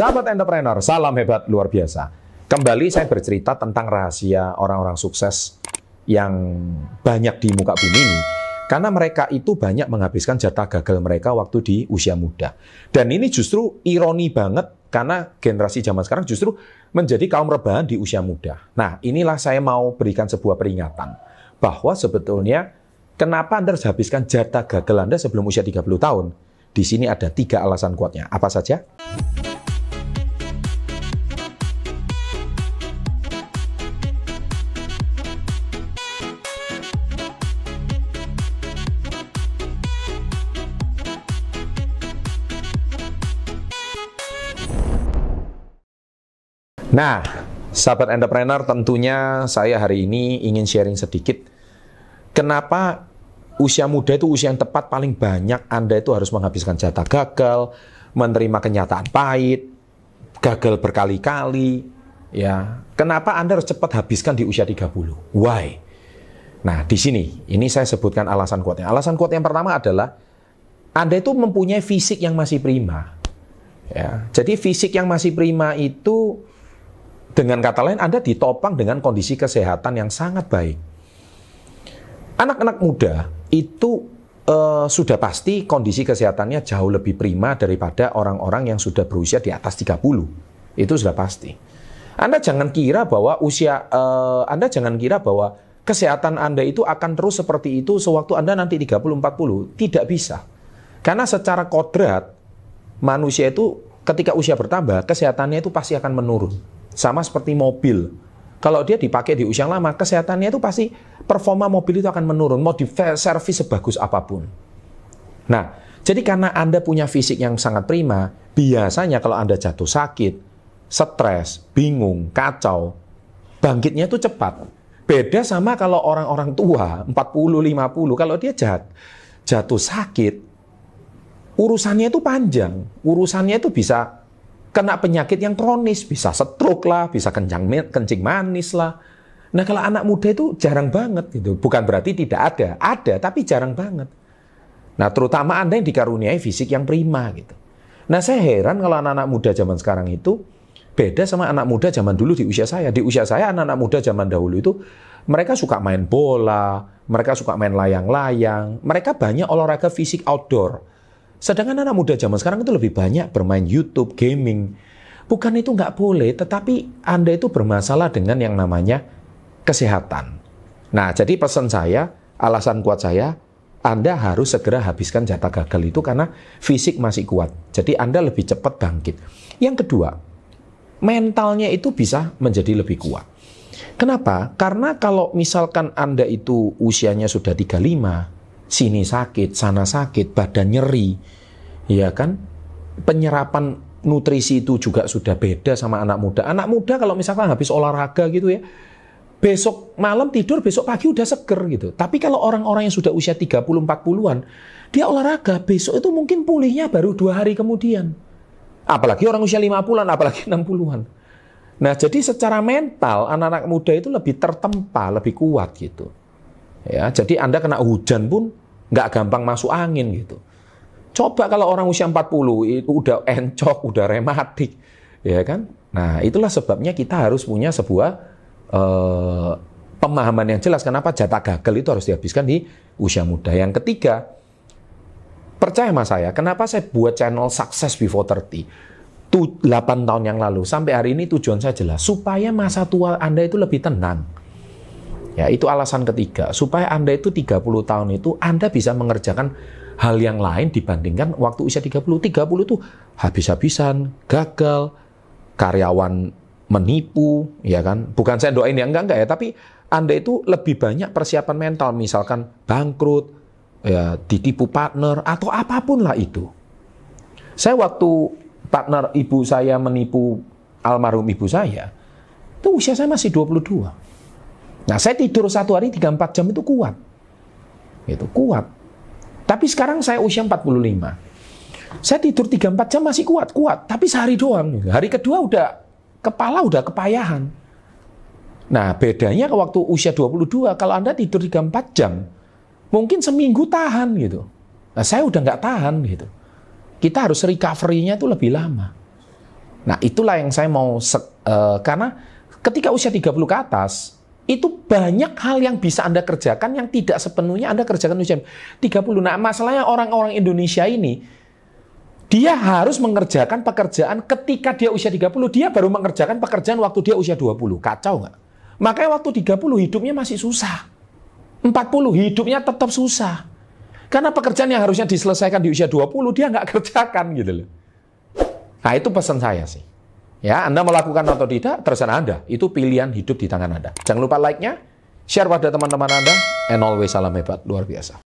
Sahabat entrepreneur, salam hebat luar biasa. Kembali saya bercerita tentang rahasia orang-orang sukses yang banyak di muka bumi ini. Karena mereka itu banyak menghabiskan jatah gagal mereka waktu di usia muda. Dan ini justru ironi banget karena generasi zaman sekarang justru menjadi kaum rebahan di usia muda. Nah, inilah saya mau berikan sebuah peringatan bahwa sebetulnya kenapa Anda harus habiskan jatah gagal Anda sebelum usia 30 tahun. Di sini ada tiga alasan kuatnya. Apa saja? Nah, sahabat entrepreneur, tentunya saya hari ini ingin sharing sedikit. Kenapa usia muda itu usia yang tepat paling banyak Anda itu harus menghabiskan jatah gagal, menerima kenyataan pahit, gagal berkali-kali, ya. Kenapa Anda harus cepat habiskan di usia 30? Why? Nah, di sini ini saya sebutkan alasan kuatnya. Alasan kuat yang pertama adalah Anda itu mempunyai fisik yang masih prima. Ya. Jadi fisik yang masih prima itu dengan kata lain, Anda ditopang dengan kondisi kesehatan yang sangat baik. Anak-anak muda itu uh, sudah pasti kondisi kesehatannya jauh lebih prima daripada orang-orang yang sudah berusia di atas 30. Itu sudah pasti. Anda jangan kira bahwa usia uh, Anda jangan kira bahwa kesehatan Anda itu akan terus seperti itu sewaktu Anda nanti 30 40. Tidak bisa. Karena secara kodrat manusia itu ketika usia bertambah, kesehatannya itu pasti akan menurun. Sama seperti mobil. Kalau dia dipakai di usia lama, kesehatannya itu pasti performa mobil itu akan menurun. Mau di servis sebagus apa pun. Nah, jadi karena Anda punya fisik yang sangat prima, biasanya kalau Anda jatuh sakit, stres, bingung, kacau, bangkitnya itu cepat. Beda sama kalau orang-orang tua, 40, 50, kalau dia jat, jatuh sakit, urusannya itu panjang. Urusannya itu bisa kena penyakit yang kronis, bisa stroke lah, bisa kencang kencing manis lah. Nah kalau anak muda itu jarang banget gitu. Bukan berarti tidak ada, ada tapi jarang banget. Nah terutama anda yang dikaruniai fisik yang prima gitu. Nah saya heran kalau anak-anak muda zaman sekarang itu beda sama anak muda zaman dulu di usia saya. Di usia saya anak-anak muda zaman dahulu itu mereka suka main bola, mereka suka main layang-layang, mereka banyak olahraga fisik outdoor. Sedangkan anak muda zaman sekarang itu lebih banyak bermain YouTube, gaming. Bukan itu nggak boleh, tetapi Anda itu bermasalah dengan yang namanya kesehatan. Nah, jadi pesan saya, alasan kuat saya, Anda harus segera habiskan jatah gagal itu karena fisik masih kuat. Jadi Anda lebih cepat bangkit. Yang kedua, mentalnya itu bisa menjadi lebih kuat. Kenapa? Karena kalau misalkan Anda itu usianya sudah 35, sini sakit, sana sakit, badan nyeri, ya kan? Penyerapan nutrisi itu juga sudah beda sama anak muda. Anak muda kalau misalkan habis olahraga gitu ya, besok malam tidur, besok pagi udah seger gitu. Tapi kalau orang-orang yang sudah usia 30 40-an, dia olahraga, besok itu mungkin pulihnya baru dua hari kemudian. Apalagi orang usia 50-an, apalagi 60-an. Nah, jadi secara mental anak-anak muda itu lebih tertempa, lebih kuat gitu. Ya, jadi Anda kena hujan pun nggak gampang masuk angin gitu. Coba kalau orang usia 40 itu udah encok, udah rematik, ya kan? Nah, itulah sebabnya kita harus punya sebuah uh, pemahaman yang jelas kenapa jatah gagal itu harus dihabiskan di usia muda. Yang ketiga, percaya sama saya, kenapa saya buat channel Success Before 30? 8 tahun yang lalu sampai hari ini tujuan saya jelas supaya masa tua Anda itu lebih tenang Ya, itu alasan ketiga. Supaya Anda itu 30 tahun itu Anda bisa mengerjakan hal yang lain dibandingkan waktu usia 30. 30 itu habis-habisan, gagal, karyawan menipu, ya kan? Bukan saya doain yang enggak enggak ya, tapi Anda itu lebih banyak persiapan mental, misalkan bangkrut, ya ditipu partner atau apa pun lah itu. Saya waktu partner ibu saya menipu almarhum ibu saya, itu usia saya masih 22. Nah, saya tidur satu hari 3-4 jam itu kuat. Itu kuat. Tapi sekarang saya usia 45. Saya tidur 3-4 jam masih kuat, kuat. Tapi sehari doang. Hari kedua udah kepala udah kepayahan. Nah, bedanya waktu usia 22, kalau Anda tidur 3-4 jam, mungkin seminggu tahan gitu. Nah, saya udah nggak tahan gitu. Kita harus recovery-nya itu lebih lama. Nah, itulah yang saya mau uh, karena ketika usia 30 ke atas itu banyak hal yang bisa Anda kerjakan yang tidak sepenuhnya Anda kerjakan usia 30. Nah, masalahnya orang-orang Indonesia ini dia harus mengerjakan pekerjaan ketika dia usia 30, dia baru mengerjakan pekerjaan waktu dia usia 20. Kacau nggak? Makanya waktu 30 hidupnya masih susah. 40 hidupnya tetap susah. Karena pekerjaan yang harusnya diselesaikan di usia 20 dia nggak kerjakan gitu loh. Nah itu pesan saya sih. Ya, Anda melakukan atau tidak, terserah Anda. Itu pilihan hidup di tangan Anda. Jangan lupa like-nya, share pada teman-teman Anda, and always salam hebat, luar biasa.